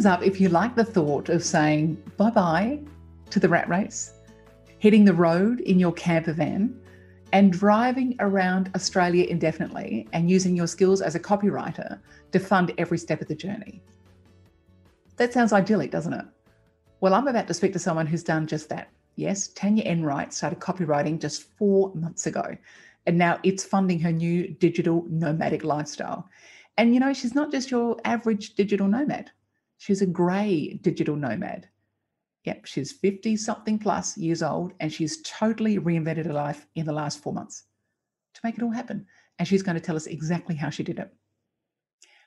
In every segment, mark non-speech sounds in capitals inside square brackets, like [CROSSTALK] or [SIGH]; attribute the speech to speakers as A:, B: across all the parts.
A: hands up if you like the thought of saying bye bye to the rat race, hitting the road in your camper van, and driving around Australia indefinitely and using your skills as a copywriter to fund every step of the journey. That sounds idyllic, doesn't it? Well, I'm about to speak to someone who's done just that. Yes, Tanya Enright started copywriting just four months ago, and now it's funding her new digital nomadic lifestyle. And you know, she's not just your average digital nomad, she's a grey digital nomad. Yep, she's 50 something plus years old and she's totally reinvented her life in the last four months to make it all happen. And she's going to tell us exactly how she did it.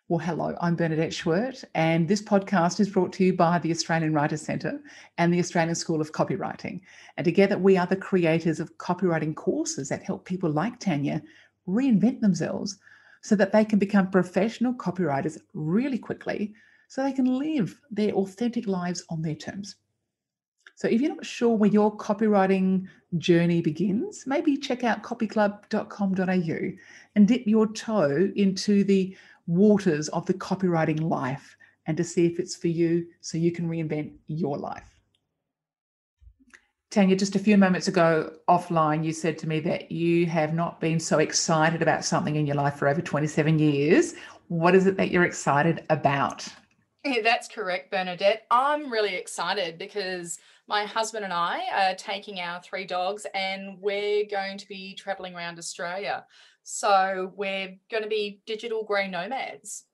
A: Well, hello, I'm Bernadette Schwerdt, and this podcast is brought to you by the Australian Writers Centre and the Australian School of Copywriting. And together, we are the creators of copywriting courses that help people like Tanya reinvent themselves so that they can become professional copywriters really quickly so they can live their authentic lives on their terms. So if you're not sure where your copywriting journey begins, maybe check out copyclub.com.au and dip your toe into the waters of the copywriting life and to see if it's for you so you can reinvent your life. Tanya, just a few moments ago offline, you said to me that you have not been so excited about something in your life for over 27 years. What is it that you're excited about?
B: Yeah, [LAUGHS] that's correct, Bernadette. I'm really excited because my husband and I are taking our three dogs and we're going to be traveling around Australia. So we're going to be digital grey nomads.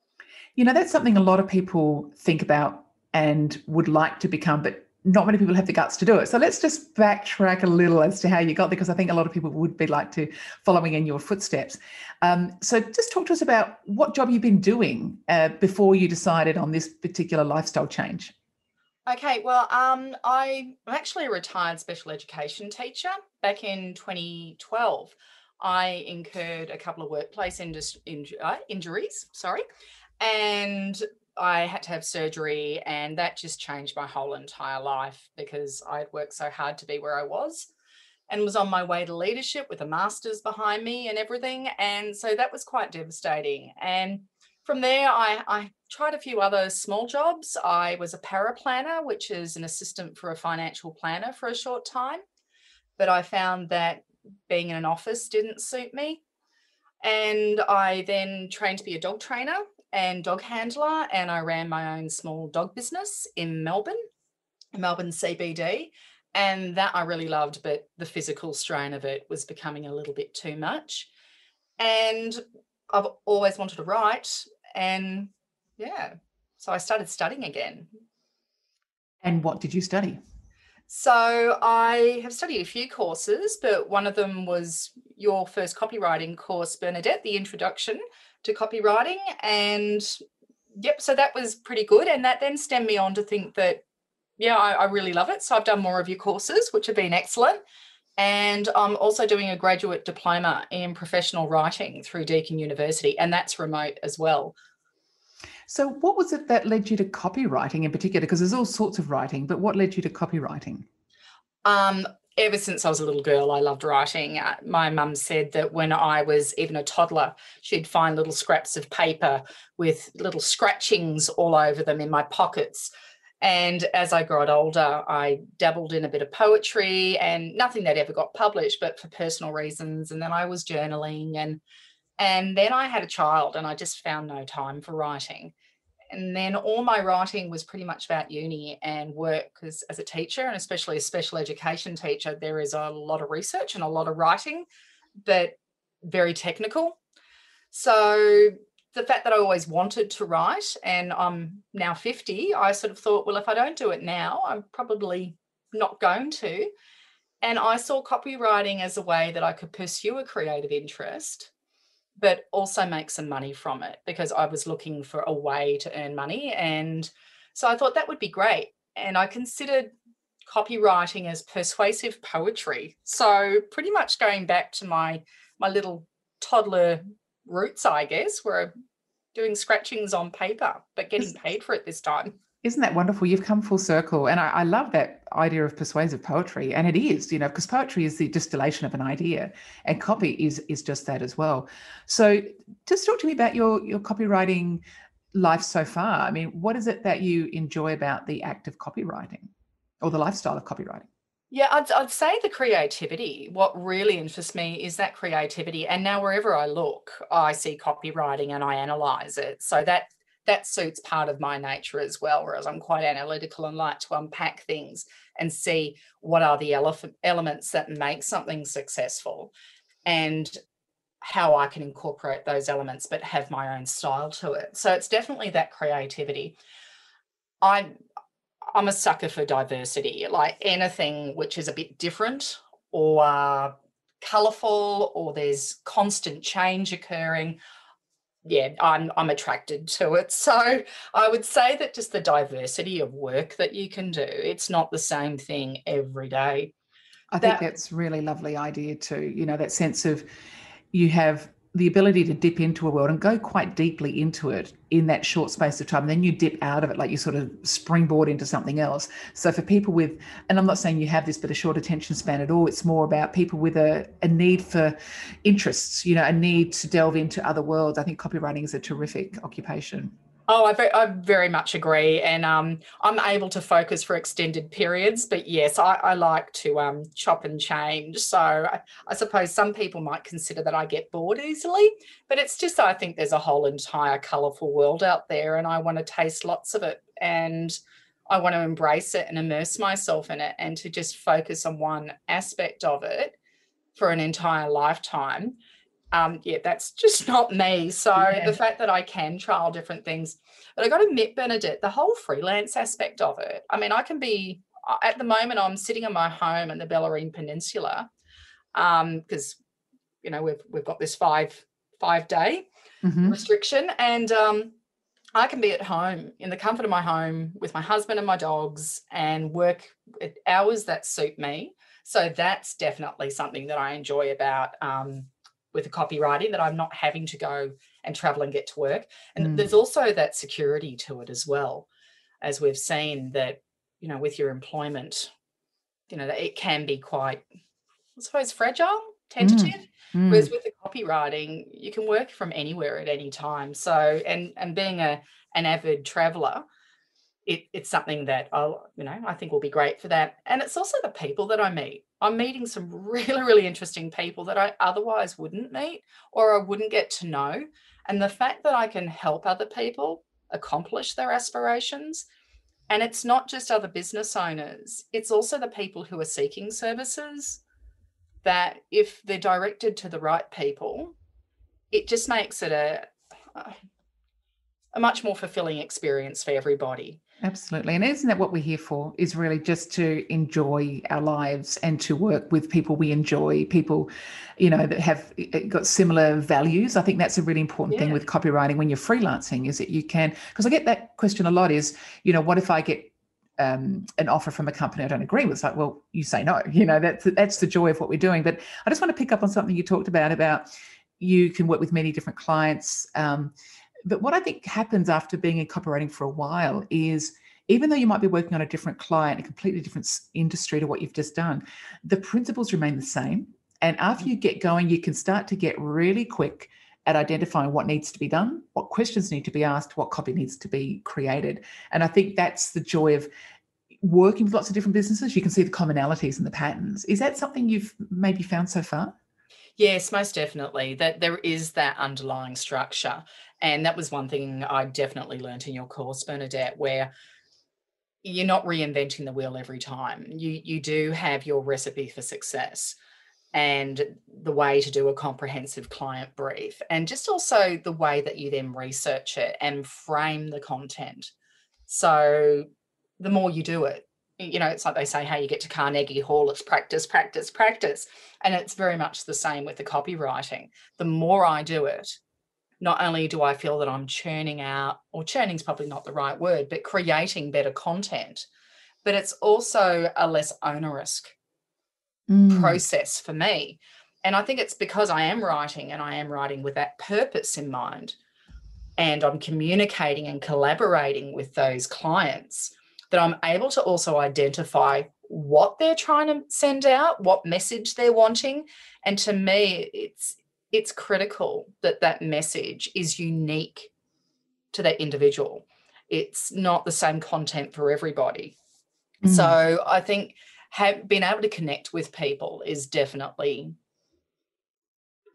A: You know, that's something a lot of people think about and would like to become, but not many people have the guts to do it. So let's just backtrack a little as to how you got there, because I think a lot of people would be like to following in your footsteps. Um, so just talk to us about what job you've been doing uh, before you decided on this particular lifestyle change.
B: Okay, well, um, I'm actually a retired special education teacher. Back in 2012, I incurred a couple of workplace uh, injuries, sorry, and I had to have surgery, and that just changed my whole entire life because I had worked so hard to be where I was and was on my way to leadership with a master's behind me and everything. And so that was quite devastating. And from there, I, I tried a few other small jobs. I was a paraplanner, which is an assistant for a financial planner for a short time. But I found that being in an office didn't suit me. And I then trained to be a dog trainer and dog handler, and I ran my own small dog business in Melbourne, Melbourne CBD. And that I really loved, but the physical strain of it was becoming a little bit too much. And I've always wanted to write, and yeah, so I started studying again.
A: And what did you study?
B: So I have studied a few courses, but one of them was your first copywriting course, Bernadette, the introduction to copywriting. And yep, so that was pretty good. And that then stemmed me on to think that, yeah, I, I really love it. So I've done more of your courses, which have been excellent. And I'm also doing a graduate diploma in professional writing through Deakin University, and that's remote as well.
A: So, what was it that led you to copywriting in particular? Because there's all sorts of writing, but what led you to copywriting?
B: Um, ever since I was a little girl, I loved writing. Uh, my mum said that when I was even a toddler, she'd find little scraps of paper with little scratchings all over them in my pockets. And as I got older, I dabbled in a bit of poetry and nothing that ever got published, but for personal reasons. And then I was journaling and and then I had a child and I just found no time for writing. And then all my writing was pretty much about uni and work because as a teacher and especially a special education teacher, there is a lot of research and a lot of writing, but very technical. So the fact that I always wanted to write and I'm now 50, I sort of thought, well, if I don't do it now, I'm probably not going to. And I saw copywriting as a way that I could pursue a creative interest but also make some money from it because I was looking for a way to earn money. And so I thought that would be great. And I considered copywriting as persuasive poetry. So pretty much going back to my my little toddler roots, I guess, where I'm doing scratchings on paper, but getting [LAUGHS] paid for it this time.
A: Isn't that wonderful? You've come full circle. And I, I, love that idea of persuasive poetry. And it is, you know, because poetry is the distillation of an idea and copy is is just that as well. So just talk to me about your your copywriting life so far. I mean, what is it that you enjoy about the act of copywriting or the lifestyle of copywriting?
B: Yeah, I'd, I'd say the creativity. What really interests me is that creativity. And now wherever I look, I see copywriting and I analyze it. So that that suits part of my nature as well, whereas I'm quite analytical and like to unpack things and see what are the ele- elements that make something successful and how I can incorporate those elements but have my own style to it. So it's definitely that creativity. I'm I'm a sucker for diversity, like anything which is a bit different or uh, colorful or there's constant change occurring. Yeah, I'm I'm attracted to it. [LAUGHS] So I would say that just the diversity of work that you can do, it's not the same thing every day.
A: I think that's really lovely idea too. You know, that sense of you have the ability to dip into a world and go quite deeply into it in that short space of time. Then you dip out of it, like you sort of springboard into something else. So for people with, and I'm not saying you have this, but a short attention span at all, it's more about people with a, a need for interests, you know, a need to delve into other worlds. I think copywriting is a terrific occupation.
B: Oh, I very, I very much agree, and um, I'm able to focus for extended periods. But yes, I, I like to um, chop and change. So I, I, suppose some people might consider that I get bored easily, but it's just I think there's a whole entire colourful world out there, and I want to taste lots of it, and I want to embrace it and immerse myself in it, and to just focus on one aspect of it for an entire lifetime um, yeah, that's just [LAUGHS] not me. So yeah. the fact that I can trial different things, but I got to admit, Bernadette, the whole freelance aspect of it. I mean, I can be uh, at the moment. I'm sitting in my home in the Bellarine Peninsula because um, you know we've we've got this five five day mm-hmm. restriction, and um, I can be at home in the comfort of my home with my husband and my dogs and work at hours that suit me. So that's definitely something that I enjoy about um, with the copywriting that I'm not having to go and travel and get to work. And mm. there's also that security to it as well, as we've seen that, you know, with your employment, you know, it can be quite, I suppose, fragile, tentative. Mm. Whereas with the copywriting, you can work from anywhere at any time. So, and and being a an avid traveler, it, it's something that I'll, you know, I think will be great for that. And it's also the people that I meet. I'm meeting some [LAUGHS] really, really interesting people that I otherwise wouldn't meet or I wouldn't get to know. And the fact that I can help other people accomplish their aspirations. And it's not just other business owners, it's also the people who are seeking services that if they're directed to the right people, it just makes it a, a much more fulfilling experience for everybody.
A: Absolutely. And isn't that what we're here for? Is really just to enjoy our lives and to work with people we enjoy, people, you know, that have got similar values. I think that's a really important yeah. thing with copywriting when you're freelancing is that you can, because I get that question a lot is, you know, what if I get um, an offer from a company I don't agree with? It's like, well, you say no, you know, that's, that's the joy of what we're doing. But I just want to pick up on something you talked about, about you can work with many different clients. Um, but what I think happens after being in copywriting for a while is even though you might be working on a different client, a completely different industry to what you've just done, the principles remain the same. And after mm. you get going, you can start to get really quick at identifying what needs to be done, what questions need to be asked, what copy needs to be created. And I think that's the joy of working with lots of different businesses. You can see the commonalities and the patterns. Is that something you've maybe found so far?
B: Yes, most definitely. That there is that underlying structure. And that was one thing I definitely learned in your course, Bernadette, where you're not reinventing the wheel every time. You you do have your recipe for success and the way to do a comprehensive client brief and just also the way that you then research it and frame the content. So the more you do it, you know, it's like they say, how you get to Carnegie Hall, it's practice, practice, practice. And it's very much the same with the copywriting. The more I do it, not only do I feel that I'm churning out, or churning is probably not the right word, but creating better content, but it's also a less onerous mm. process for me. And I think it's because I am writing and I am writing with that purpose in mind. And I'm communicating and collaborating with those clients that I'm able to also identify what they're trying to send out, what message they're wanting. And to me, it's it's critical that that message is unique to that individual. It's not the same content for everybody. Mm. So I think have, being able to connect with people is definitely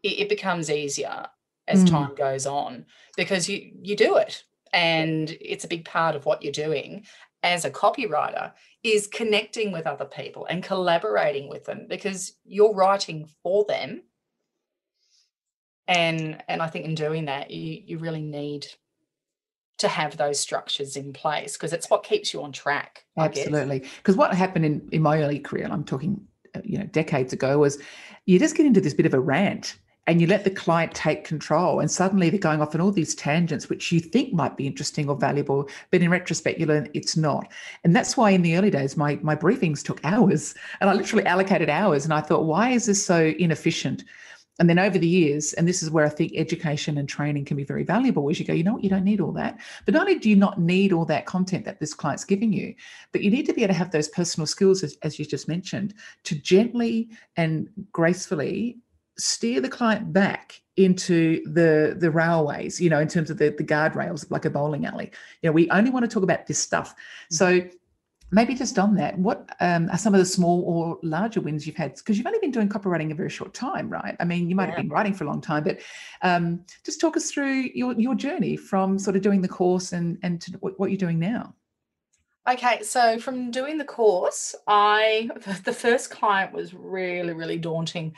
B: it, it becomes easier as mm. time goes on because you you do it and it's a big part of what you're doing as a copywriter is connecting with other people and collaborating with them because you're writing for them and and i think in doing that you you really need to have those structures in place because it's what keeps you on track
A: absolutely. Because what happened in in my early career and i'm talking uh, you know decades ago was you just get into this bit of a rant and you let the client take control and suddenly they're going off on all these tangents which you think might be interesting or valuable but in retrospect you learn it's not. And that's why in the early days my my briefings took [LAUGHS] hours and i literally allocated hours and i thought why is this so inefficient and then over the years and this is where i think education and training can be very valuable is you go you know what? You don't need all that. But not only do you not need all that content that this client's giving you but you need to be able to have those personal skills as, as you just mentioned to gently and gracefully steer the client back into the the railways you know in terms of the the guardrails like a bowling alley. You know we only want to talk about this stuff. Mm-hmm. so maybe just on that what um, are some of the small or larger wins you've had because you've only been doing copywriting a very short time right i mean you might yeah. have been writing for a long time but um, just talk us through your your journey from sort of doing the course and and to what, what you're doing now
B: Okay, so from doing the course, I [LAUGHS] the first client was really really daunting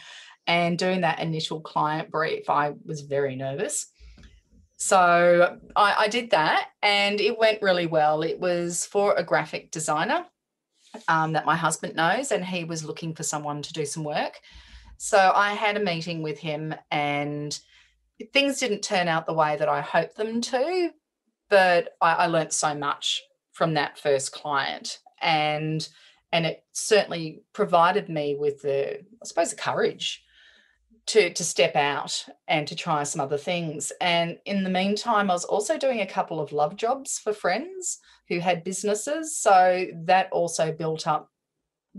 B: and doing that initial client brief, I was very nervous. So I, I did that and it went really well. It was for a graphic designer um, that my husband knows, and he was looking for someone to do some work. So I had a meeting with him, and things didn't turn out the way that I hoped them to, but I, I learned so much from that first client. And and it certainly provided me with the, I suppose, the courage to to step out and to try some other things. And in the meantime, I was also doing a couple of love jobs for friends who had businesses. So that also built up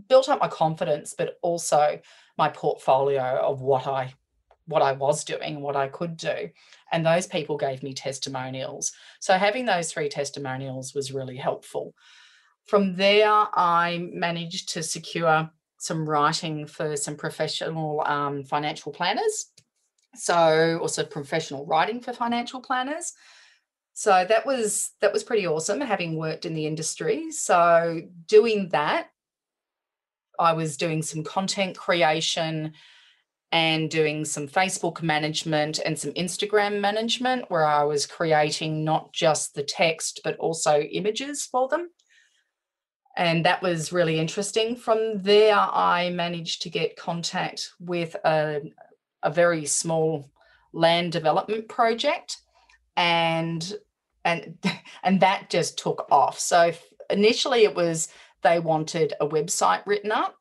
B: built up my confidence, but also my portfolio of what I what I was doing, what I could do. And those people gave me testimonials. So having those three testimonials was really helpful. From there, I managed to secure some writing for some professional um, financial planners. So also professional writing for financial planners. So that was that was pretty awesome having worked in the industry. So doing that, I was doing some content creation and doing some Facebook management and some Instagram management where I was creating not just the text but also images for them and that was really interesting. From there, I managed to get contact with a, a very small land development project, and and [LAUGHS] and that just took off. So initially, it was they wanted a website written up,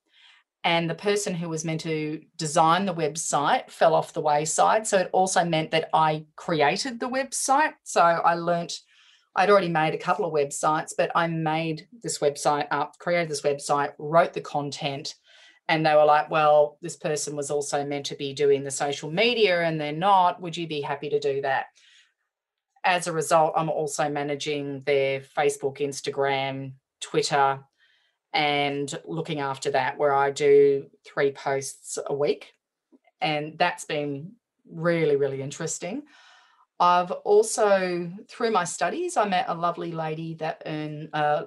B: and the person who was meant to design the website fell off the wayside. So it also meant that I created the website. So I learnt I'd already made a couple of websites, but I made this website up, created this website, wrote the content, and they were like, well, this person was also meant to be doing the social media and they're not. Would you be happy to do that? As a result, I'm also managing their Facebook, Instagram, Twitter, and looking after that, where I do three posts a week. And that's been really, really interesting. I've also, through my studies, I met a lovely lady that earn, uh,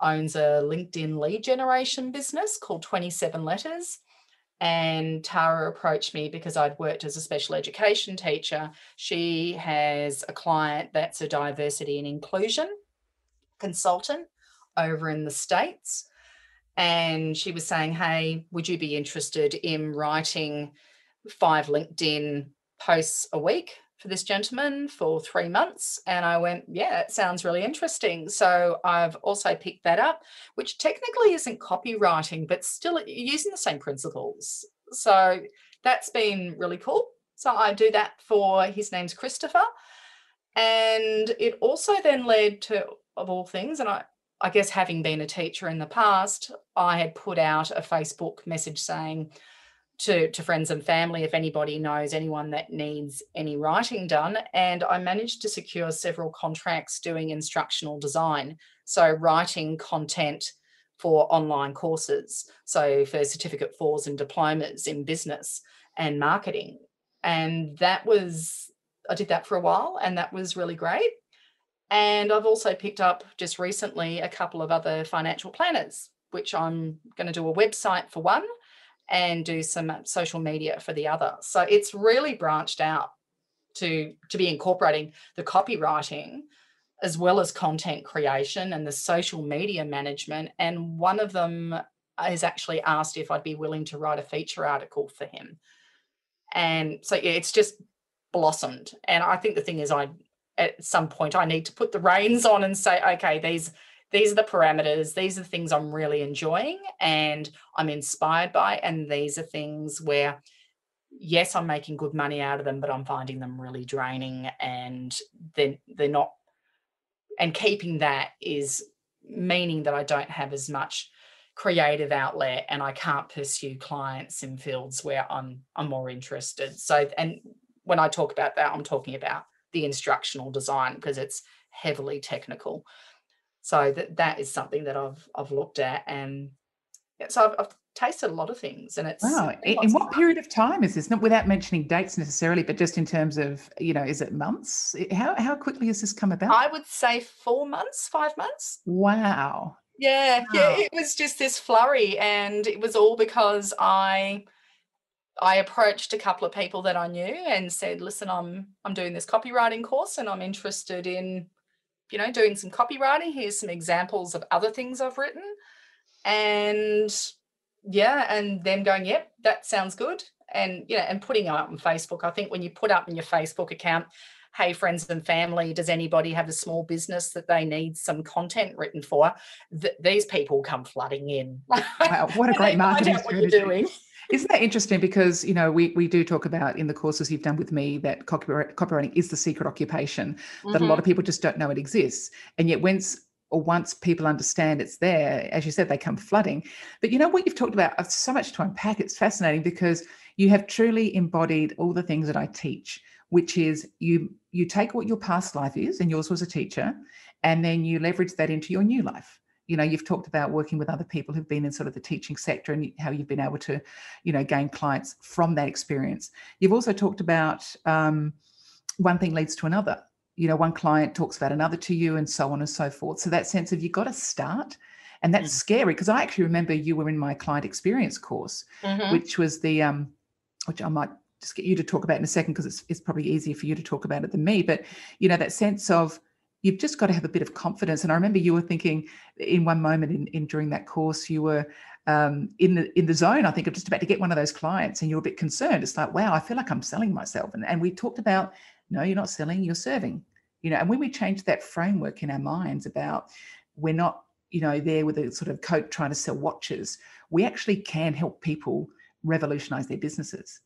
B: owns a LinkedIn lead generation business called 27 Letters. And Tara approached me because I'd worked as a special education teacher. She has a client that's a diversity and inclusion consultant over in the States. And she was saying, Hey, would you be interested in writing five LinkedIn posts a week for this gentleman for three months. And I went, yeah, it sounds really interesting. So I've also picked that up, which technically isn't copywriting, but still using the same principles. So that's been really cool. So I do that for his name's Christopher. And it also then led to, of all things, and I, I guess having been a teacher in the past, I had put out a Facebook message saying, to, to friends and family if anybody knows anyone that needs any writing done. And I managed to secure several contracts doing instructional design. So, writing content for online courses. So, for certificate fours and diplomas in business and marketing. And that was, I did that for a while, and that was really great. And I've also picked up just recently a couple of other financial planners, which I'm going to do a website for one and do some uh, social media for the other. So it's really branched out to to be incorporating the copywriting as well as content creation and the social media management and one of them has actually asked if I'd be willing to write a feature article for him. And so yeah it's just blossomed and I think the thing is I at some point I need to put the reins on and say okay these these are the parameters these are the things i'm really enjoying and i'm inspired by and these are things where yes i'm making good money out of them but i'm finding them really draining and they're, they're not and keeping that is meaning that i don't have as much creative outlet and i can't pursue clients in fields where i'm i'm more interested. So and when i talk about that i'm talking about the instructional design because it's heavily technical so that that is something that I've I've looked at, and so I've, I've tasted a lot of things, and it's
A: wow. In what period of time is this? Not without mentioning dates necessarily, but just in terms of you know, is it months? How how quickly has this come about?
B: I would say four months, five months.
A: Wow.
B: Yeah, wow. yeah. It was just this flurry, and it was all because I I approached a couple of people that I knew and said, "Listen, I'm I'm doing this copywriting course, and I'm interested in you know, doing some copywriting. Here's some examples of other things I've written. And yeah, and them going, yep, that sounds good. And you know, and putting them up on Facebook. I think when you put up in your Facebook account, hey friends and family does anybody have a small business that they need some content written for Th- these people come flooding in
A: wow what a [LAUGHS] great marketing strategy isn't that interesting? Because you know we we do talk about in the courses you've done with me that copywriting is the secret occupation mm-hmm. that a lot of mm-hmm. people just don't know it exists, and yet once or once people understand it's there, as you said, they come flooding. But you know what you've talked about? So much to unpack. It's fascinating because you have truly embodied all the things that I teach, which is you you take what your past life is, and yours was a teacher, and then you leverage that into your new life you know you've talked about working with other people who've been in sort of the teaching sector and how you've been able to you know gain clients from that experience you've also talked about um, one thing leads to another you know one client talks about another to you and so on and so forth so that sense of you've got to start and that's mm-hmm. scary because i actually remember you were in my client experience course mm-hmm. which was the um which i might just get you to talk about in a second because it's, it's probably easier for you to talk about it than me but you know that sense of you've just got to have a bit of confidence. And I remember you were thinking in one moment in, in during that course, you were um, in the in the zone, I think, of just about to get one of those clients, and you're a bit concerned. It's like, wow, I feel like I'm selling myself. And, and we talked about, no, you're not selling, you're serving. You know, and when we change that framework in our minds about we're not, you know, there with a sort of coat trying to sell watches, we actually can help people revolutionize their businesses.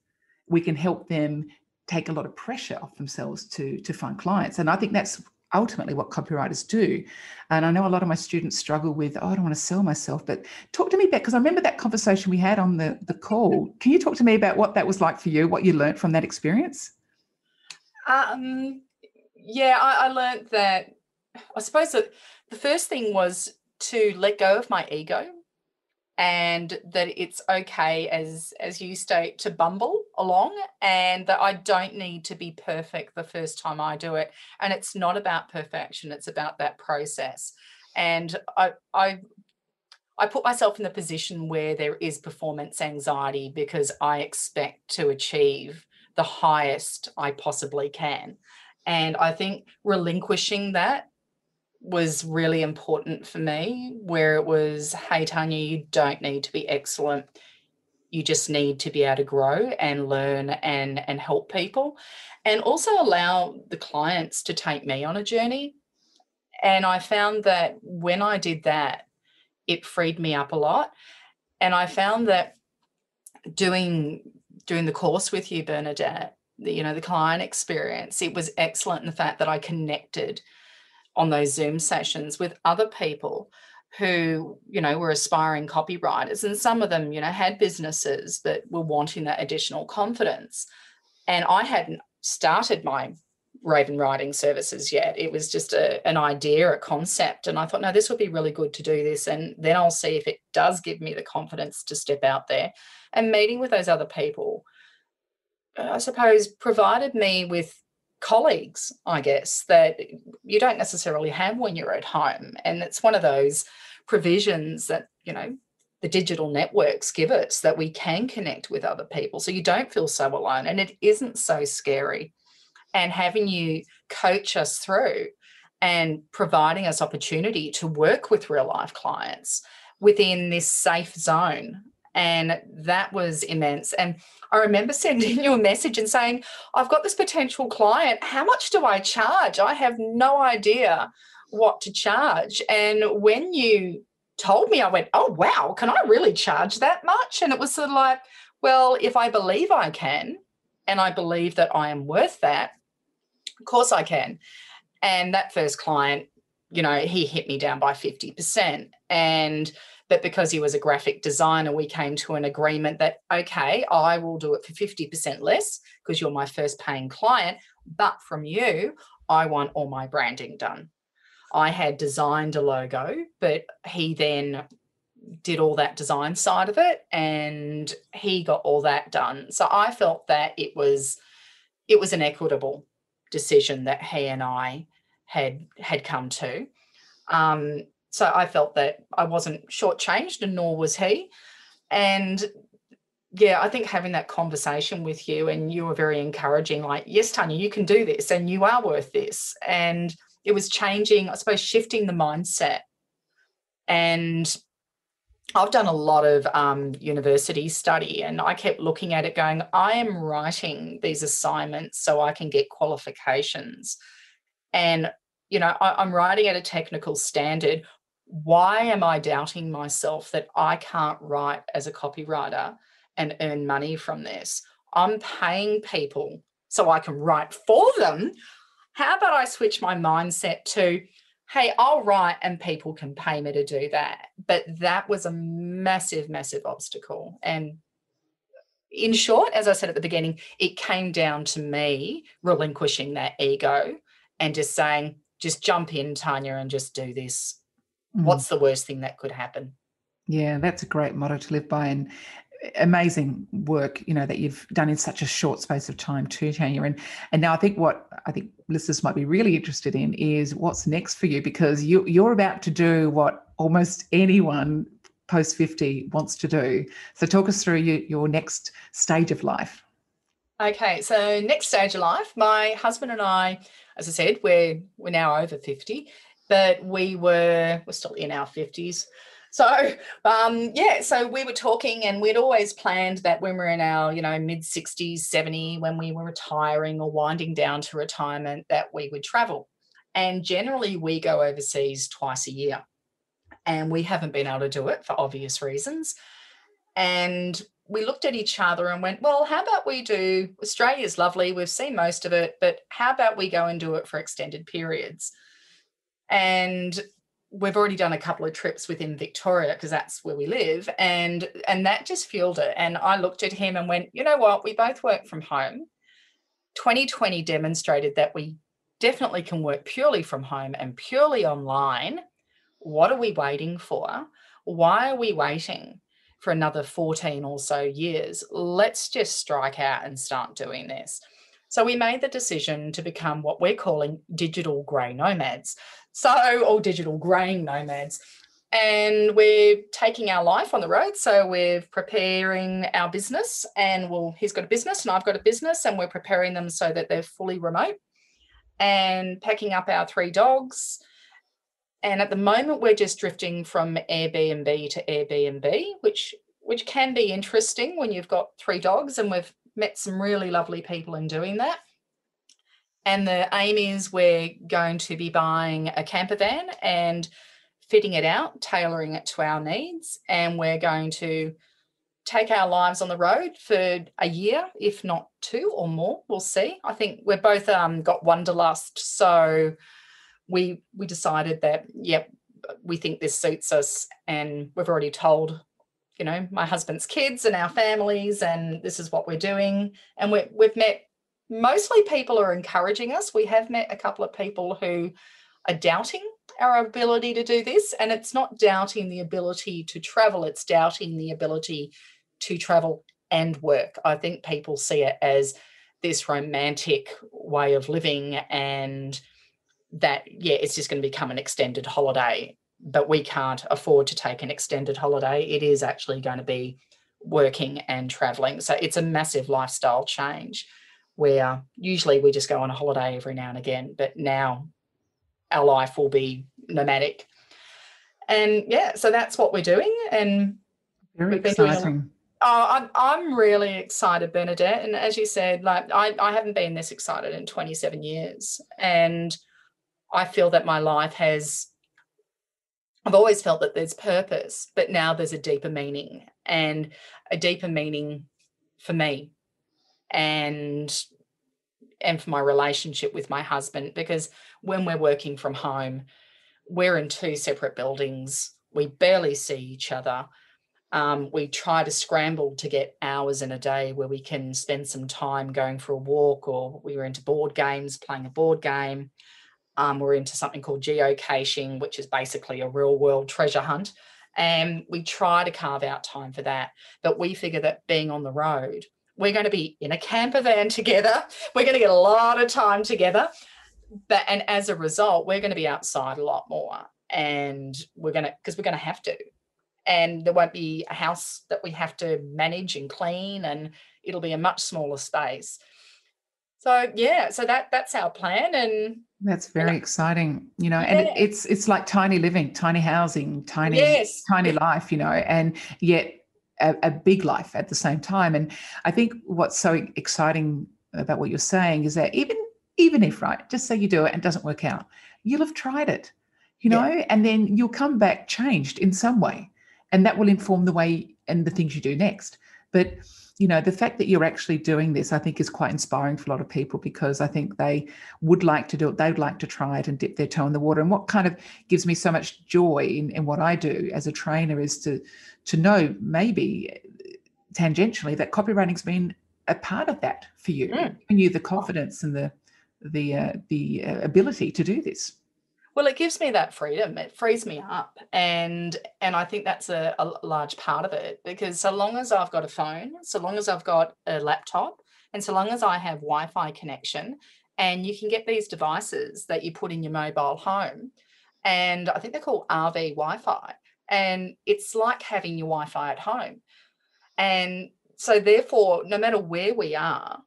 A: We can help them take a lot of pressure off themselves to to find clients. And I think that's ultimately what copywriters do. And I know a lot of my students struggle with, oh, I don't want to sell myself. But talk to me back because I remember that conversation we had on the, the call. Can you talk to me about what that was like for you, what you learned from that experience?
B: Um, yeah, I, I learned that I suppose that the first thing was to let go of my ego and that it's okay as as you state to bumble along and that I don't need to be perfect the first time I do it. And it's not about perfection it's about that process. And I I I put myself in the position where there is performance anxiety because I expect to achieve the highest I possibly can. And I think relinquishing that was really important for me, where it was, hey, Tanya, you don't need to be excellent. You just need to be able to grow and learn and, and help people. And also allow the clients to take me on a journey. And I found that when I did that, it freed me up a lot. And I found that doing doing the course with you, Bernadette, you know, the client experience, it was excellent in the fact that I connected on those Zoom sessions with other people who you know were aspiring copywriters and some of them you know had businesses that were wanting that additional confidence. And i hadn't started my raven writing services yet. It was just a, an idea a concept and i thought no this would be really good to do this and then i'll see if it does give me the confidence to step out there. And meeting with those other people uh, i suppose provided me with colleagues, I guess, that you don't necessarily have when you're at home. And it's one of those provisions that, you know, the digital networks give us that we can connect with other people so you don't feel so alone and it isn't so scary. And having you coach us through and providing us opportunity to work with real life clients within this safe zone and that was immense. And I remember sending you a message and saying, I've got this potential client. How much do I charge? I have no idea what to charge. And when you told me, I went, Oh, wow, can I really charge that much? And it was sort of like, Well, if I believe I can, and I believe that I am worth that, of course I can. And that first client, you know, he hit me down by 50%. And but because he was a graphic designer, we came to an agreement that, okay, I will do it for 50% less because you're my first paying client. But from you, I want all my branding done. I had designed a logo, but he then did all that design side of it and he got all that done. So I felt that it was it was an equitable decision that he and I had had come to. Um, so I felt that I wasn't shortchanged, and nor was he. And yeah, I think having that conversation with you, and you were very encouraging, like, yes, Tanya, you can do this, and you are worth this. And it was changing, I suppose, shifting the mindset. And I've done a lot of um, university study, and I kept looking at it going, I am writing these assignments so I can get qualifications. And you know, I, am writing at a technical standard why am I doubting myself that I can't write as a copywriter and earn money from this? I'm paying people so I can write for them. How about I switch my mindset to, hey, I'll write and people can pay me to do that? But that was a massive, massive obstacle. And in short, as I said at the beginning, it came down to me relinquishing that ego and just saying, just jump in, Tanya, and just do this Mm. What's the worst thing that could happen?
A: Yeah, that's a great motto to live by and amazing work, you know, that you've done in such a short space of time too, Tanya. And and now I think what I think listeners might be really interested in is what's next for you because you you're about to do what almost anyone post 50 wants to do. So talk us through your, your next stage of life.
B: Okay, so next stage of life, my husband and I, as I said, we're we're now over 50 but we were we're still in our 50s so um, yeah so we were talking and we'd always planned that when we're in our you know mid 60s 70 when we were retiring or winding down to retirement that we would travel. And generally we go overseas twice a year. And we haven't been able to do it for obvious reasons. And we looked at each other and went well how about we do australia's lovely we've seen most of it but how about we go and do it for extended periods? And we've already done a couple of trips within Victoria because that's where we live and and that just fueled it. And I looked at him and went you know what? We both work from home. 2020 demonstrated that we definitely can work purely from home and purely online. What are we waiting for? Why are we waiting for another 14 or so years let's just strike out and start doing this so we made the decision to become what we're calling digital grey nomads. So, or digital graying nomads. And we're taking our life on the road. So we're preparing our business, and well, he's got a business and I've got a business, and we're preparing them so that they're fully remote and packing up our three dogs. And at the moment, we're just drifting from Airbnb to Airbnb, which which can be interesting when you've got three dogs and we've met some really lovely people in doing that. And the aim is we're going to be buying a camper van and fitting it out, tailoring it to our needs. And we're going to take our lives on the road for a year, if not two or more. We'll see. I think we've both um, got wanderlust. So we we decided that, yep, we think this suits us and we've already told you know my husband's kids and our families and this is what we're doing. And we we've met mostly people are encouraging us. We have met a couple of people who are doubting our ability to do this. And it's not doubting the ability to travel it's doubting the ability to travel and work. I think people see it as this romantic way of living and that yeah it's just going to become an extended holiday but we can't afford to take an extended holiday it is actually going to be working and traveling so it's a massive lifestyle change where usually we just go on a holiday every now and again but now our life will be nomadic and yeah so that's what we're doing and
A: very exciting
B: Oh, I'm I'm really excited, Bernadette. And as you said, like I, I haven't been this excited in 27 years. And I feel that my life has I've always felt that there's purpose, but now there's a deeper meaning and a deeper meaning for me and and for my relationship with my husband because when we're working from home we're in two separate buildings we barely see each other um, we try to scramble to get hours in a day where we can spend some time going for a walk or we were into board games playing a board game um, we're into something called geocaching which is basically a real world treasure hunt. And we try to carve out time for that but we figure that being on the road we're going to be in a camper van [LAUGHS] together. We're going to get a lot of time together. But and as a result we're going to be outside a lot more and we're going to because we're going to have to. And there won't be a house that we have to manage and clean and it'll be a much smaller space so yeah so that that's our plan and
A: that's very exciting you know and it's it's like tiny living tiny housing tiny
B: yes.
A: tiny life you know and yet a, a big life at the same time and i think what's so exciting about what you're saying is that even even if right just say you do it and it doesn't work out you'll have tried it you know yeah. and then you'll come back changed in some way and that will inform the way and the things you do next but you know the fact that you're actually doing this i think is quite inspiring for a lot of people because i think they would like to do it they'd like to try it and dip their toe in the water and what kind of gives me so much joy in, in what i do as a trainer is to to know maybe tangentially that copywriting's been a part of that for you mm. giving you the confidence and the the uh, the uh, ability to do this
B: well, it gives me that freedom. It frees me up, and and I think that's a, a large part of it because so long as I've got a phone, so long as I've got a laptop, and so long as I have Wi-Fi connection, and you can get these devices that you put in your mobile home, and I think they're called RV Wi-Fi, and it's like having your Wi-Fi at home, and so therefore, no matter where we are,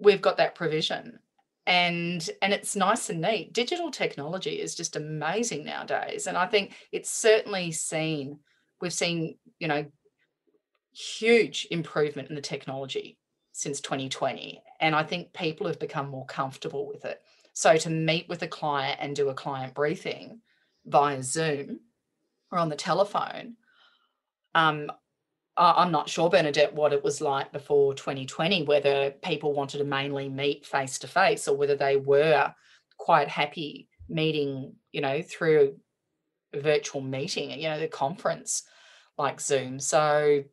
B: we've got that provision and and it's nice and neat. Digital technology is just amazing nowadays and i think it's certainly seen we've seen you know huge improvement in the technology since 2020 and i think people have become more comfortable with it. So to meet with a client and do a client briefing via zoom or on the telephone um, I'm not sure, Bernadette, what it was like before 2020, whether people wanted to mainly meet face to face or whether they were quite happy meeting, you know, through a virtual meeting, you know, the conference like Zoom. So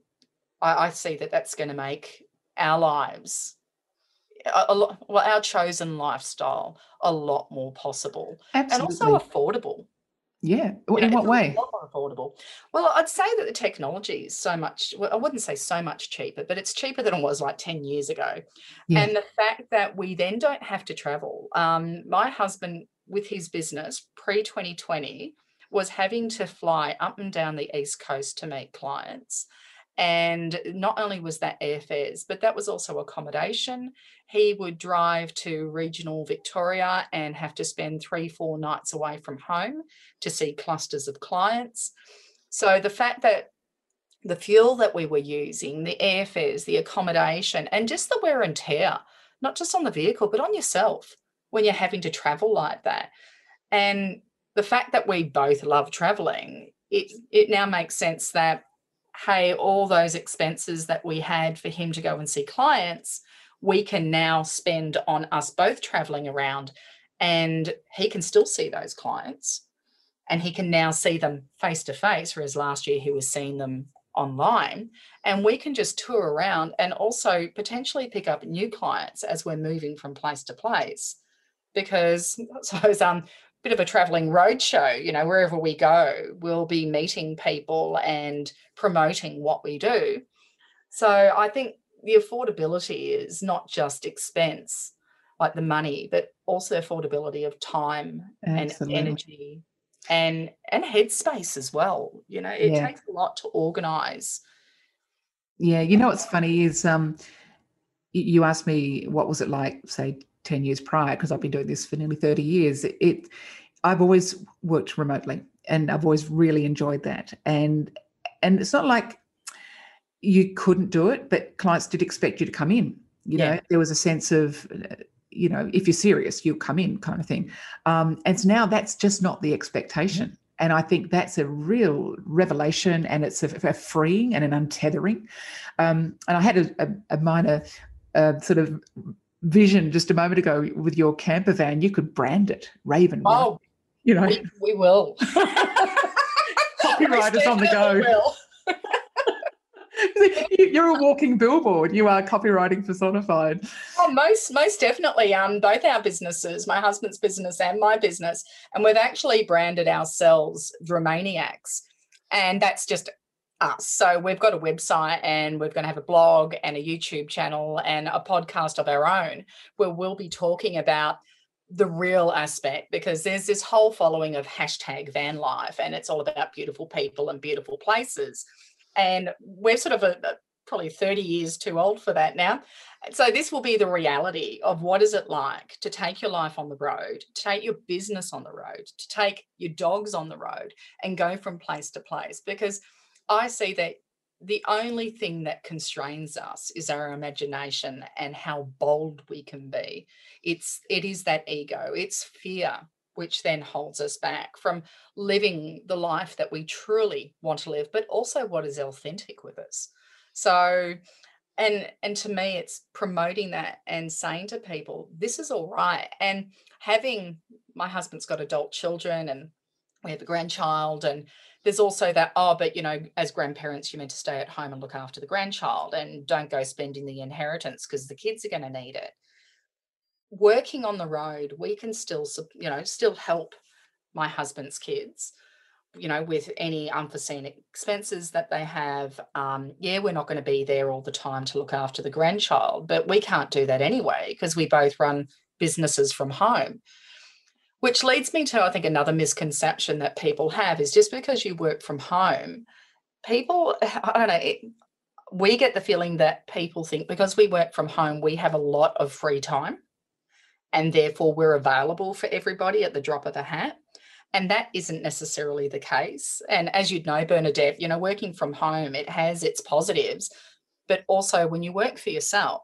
B: I, I see that that's going to make our lives a, a lot, well, our chosen lifestyle a lot more possible
A: Absolutely.
B: and also affordable.
A: Yeah. In you know, what way?
B: A lot affordable. Well, I'd say that the technology is so much, well, I wouldn't say so much cheaper, but it's cheaper than it was like 10 years ago. Yeah. And the fact that we then don't have to travel. Um, my husband, with his business pre 2020, was having to fly up and down the East Coast to meet clients. And not only was that airfares, but that was also accommodation. He would drive to regional Victoria and have to spend three, four nights away from home to see clusters of clients. So the fact that the fuel that we were using, the airfares, the accommodation, and just the wear and tear, not just on the vehicle, but on yourself when you're having to travel like that. And the fact that we both love traveling, it, it now makes sense that hey, all those expenses that we had for him to go and see clients, we can now spend on us both traveling around and he can still see those clients and he can now see them face to face, whereas last year he was seeing them online. And we can just tour around and also potentially pick up new clients as we're moving from place to place. Because [LAUGHS] I suppose um bit of a traveling roadshow, you know, wherever we go, we'll be meeting people and promoting what we do. So I think the affordability is not just expense, like the money, but also affordability of time Absolutely. and energy and and headspace as well. You know, it yeah. takes a lot to organize.
A: Yeah, you know what's funny is um you asked me what was it like, say, 10 years prior, because I've been doing this for nearly 30 years. It, I've always worked remotely and I've always really enjoyed that. And and it's not like you couldn't do it, but clients did expect you to come in. You yeah. know, there was a sense of, you know, if you're serious, you'll come in kind of thing. Um, and so now that's just not the expectation. Mm-hmm. And I think that's a real revelation and it's a, a freeing and an untethering. Um, and I had a, a, a minor uh, sort of vision just a moment ago with your camper van. You could brand it Raven.
B: Oh,
A: you know,
B: we, we will. [LAUGHS]
A: Copywriters on the go. [LAUGHS] You're a walking billboard. You are copywriting personified.
B: Oh, most most definitely. Um, both our businesses, my husband's business and my business, and we've actually branded ourselves Dromaniax, and that's just us. So we've got a website, and we're going to have a blog and a YouTube channel and a podcast of our own, where we'll be talking about the real aspect because there's this whole following of hashtag van life and it's all about beautiful people and beautiful places and we're sort of a, a, probably 30 years too old for that now. So this will be the reality of what is it like to take your life on the road, to take your business on the road, to take your dogs on the road and go from place to place because I see that the only thing that constrains us is our imagination and how bold we can be it's it is that ego it's fear which then holds us back from living the life that we truly want to live, but also what is authentic with us. So, and and to me, it's promoting that and saying to people, this is all right. And having my husband's got adult children and we have a grandchild and there's also that oh but you know as grandparents you're meant to stay at home and look after the grandchild and don't go spending the inheritance because the kids are going to need it working on the road, we can still, you know, still help my husband's kids, you know, with any unforeseen expenses that they have. Um, yeah, we're not going to be there all the time to look after the grandchild, but we can't do that anyway because we both run businesses from home. Which leads me to, I think, another misconception that people have is just because you work from home, people, I don't know, it, we get the feeling that people think because we work from home, we have a lot of free time and therefore we're available for everybody at the drop of a hat. And that isn't necessarily the case. And as you'd know, Bernadette, you know, working from home, it has its positives, but also when you work for yourself,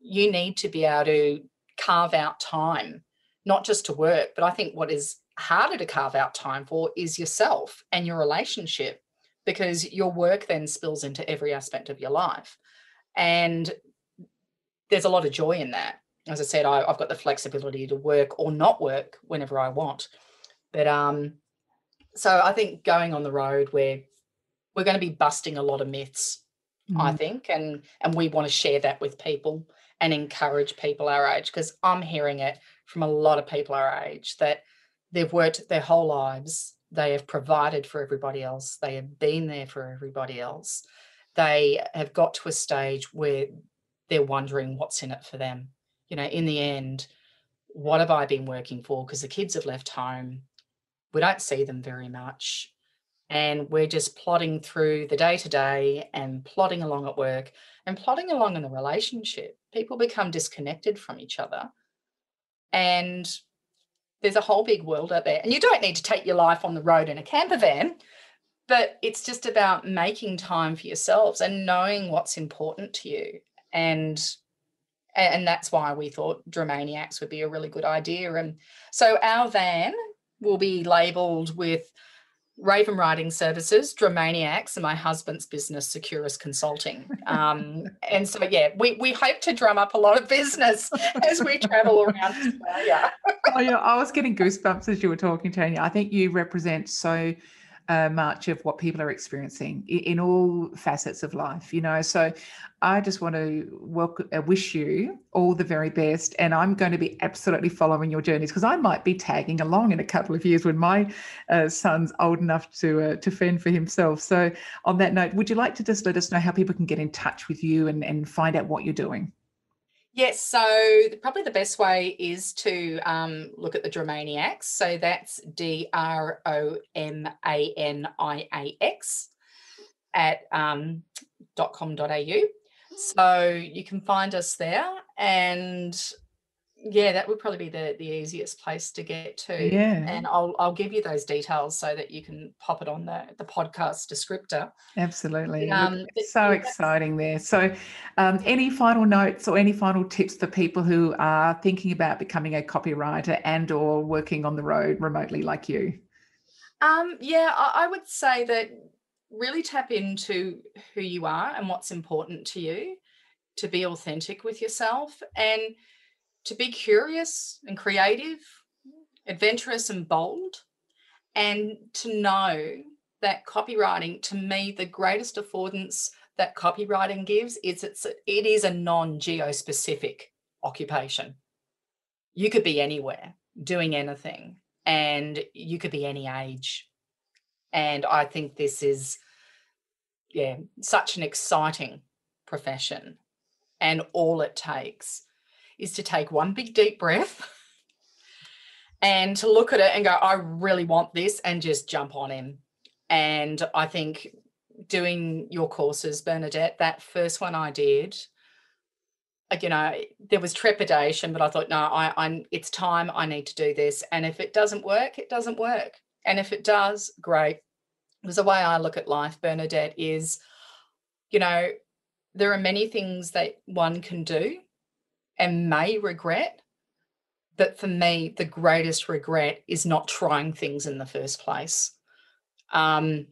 B: you need to be able to carve out time, not just to work, but I think what is harder to carve out time for is yourself and your relationship because your work then spills into every aspect of your life. And there's a lot of joy in that as I said, I, have got the flexibility to work or not work whenever I want. But um, so I think going on the road, we're we're going to be busting a lot of myths, mm-hmm. I think, and and we want to share that with people and encourage people our age because I'm hearing it from a lot of people our age that they've worked their whole lives, they have provided for everybody else, they have been there for everybody else, they have got to a stage where they're wondering what's in it for them you know, in the end, what have I been working for? Because the kids have left home. We don't see them very much. And we're just plodding through the day to day and plodding along at work and plodding along in the relationship. People become disconnected from each other. And there's a whole big world out there. And you don't need to take your life on the road in a camper van, but it's just about making time for yourselves and knowing what's important to you and and that's why we thought Dromaniax would be a really good idea. And so our van will be labelled with Raven Writing Services, Dromaniax, and my husband's business, Securus Consulting. Um, [LAUGHS] and so, yeah, we, we hope to drum up a lot of business as we travel around [LAUGHS] Australia.
A: oh, yeah, I was getting goosebumps as you were talking, Tanya. I think you represent so uh, much of what people are experiencing in, in, all facets of life, you know. So I just want to welcome, uh, wish you all the very best. And I'm going to be absolutely following your journeys because I might be tagging along in a couple of years when my uh, son's old enough to uh, to fend for himself. So on that note, would you like to just let us know how people can get in touch with you and, and find out what you're doing?
B: Yes, so probably the best way is to um, look at the Dromaniax. So that's D R O M A N I A X at um, .com.au. So you can find us there and yeah, that would probably be the the easiest place to get to.
A: Yeah.
B: And I'll I'll give you those details so that you can pop it on the the podcast descriptor.
A: Absolutely. Um, so exciting there. So um, any final notes or any final tips for people who are thinking about becoming a copywriter and or working on the road remotely like you?
B: Um, yeah, I, I would say that really tap into who you are and what's important to you to be authentic with yourself and to be curious and creative, adventurous and bold, and to know that copywriting, to me, the greatest affordance that copywriting gives is it's it is a non-geospecific occupation. You could be anywhere doing anything, and you could be any age. And I think this is, yeah, such an exciting profession. And all it takes is to take one big deep breath and to look at it and go, I really want this, and just jump on in. And I think doing your courses, Bernadette, that first one I did, uh, you know, there was trepidation, but I thought, no, I, I, it's time. I need to do this. And if it doesn't work, it doesn't work. And if it does, great. Because the way I look at life, Bernadette, is, you know, there are many things that one can do and may regret. But for me, the greatest regret is not trying things in the first place. Um,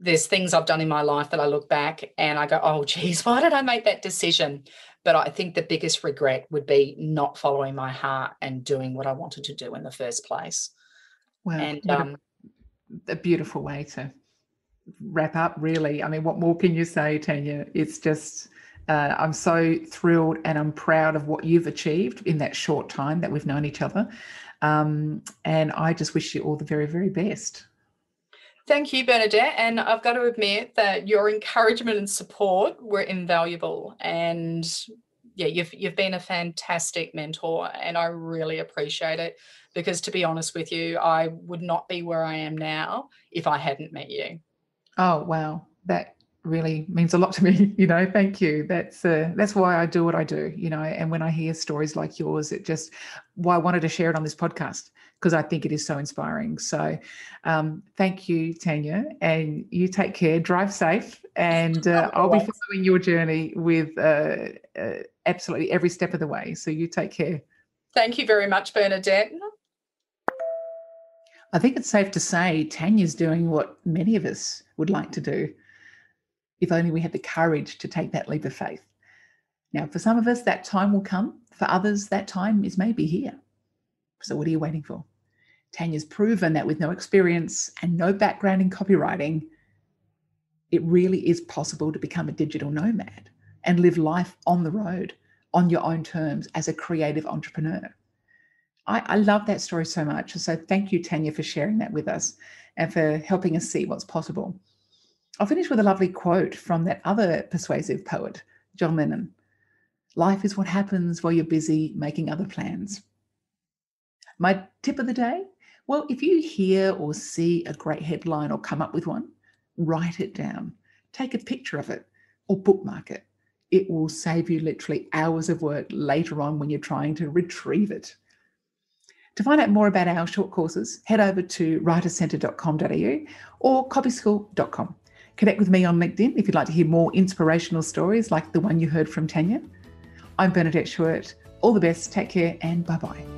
B: there's things I've done in my life that I look back and I go, oh, geez, [LAUGHS] why did I make that decision? But I think the biggest regret would be not following my heart and doing what I wanted to do in the first place.
A: Well, and um, a, a beautiful way to wrap up, really. I mean, what more can you say, Tanya? It's just uh, I'm so thrilled and I'm proud of what you've achieved in that short time that we've known each other. Um, and I just wish you all the very, very best.
B: Thank you, Bernadette. And I've got to admit that your encouragement and support were invaluable. And yeah, you've you've been a fantastic mentor, and I really appreciate it. Because to be honest with you, I would not be where I am now if I hadn't met you.
A: Oh wow, that really means a lot to me [LAUGHS] you know thank you. That's uh, that's why i do what i do you know and when i hear stories like yours it just why i wanted to share it on this podcast because i think it is so inspiring. So um, thank you tanya and you take care drive safe and uh, [LAUGHS] i'll be following your journey with uh, uh, absolutely every step of the way. So you take care.
B: Thank you very much bernadette.
A: I think it's safe to say Tanya's doing what many of us would like to do if only we had the courage to take that leap of faith. Now, for some of us, that time will come. For others, that time is maybe here. So, what are you waiting for? Tanya's proven that with no experience and no background in copywriting, it really is possible to become a digital nomad and live life on the road on your own terms as a creative entrepreneur. I, I, love that story so much. So, thank you, Tanya, for sharing that with us and for helping us see what's possible. I'll finish with a lovely quote from that other persuasive poet, John Lennon Life is what happens while you're busy making other plans. My tip of the day well, if you hear or see a great headline or come up with one, write it down, take a picture of it, or bookmark it. It will save you literally hours of work later on when you're trying to retrieve it. To find out more about our short courses, head over to writercentre.com.au or copyschool.com. Connect with me on LinkedIn if you'd like to hear more inspirational stories like the one you heard from Tanya. I'm Bernadette Schwerdt. All the best, take care, and bye bye.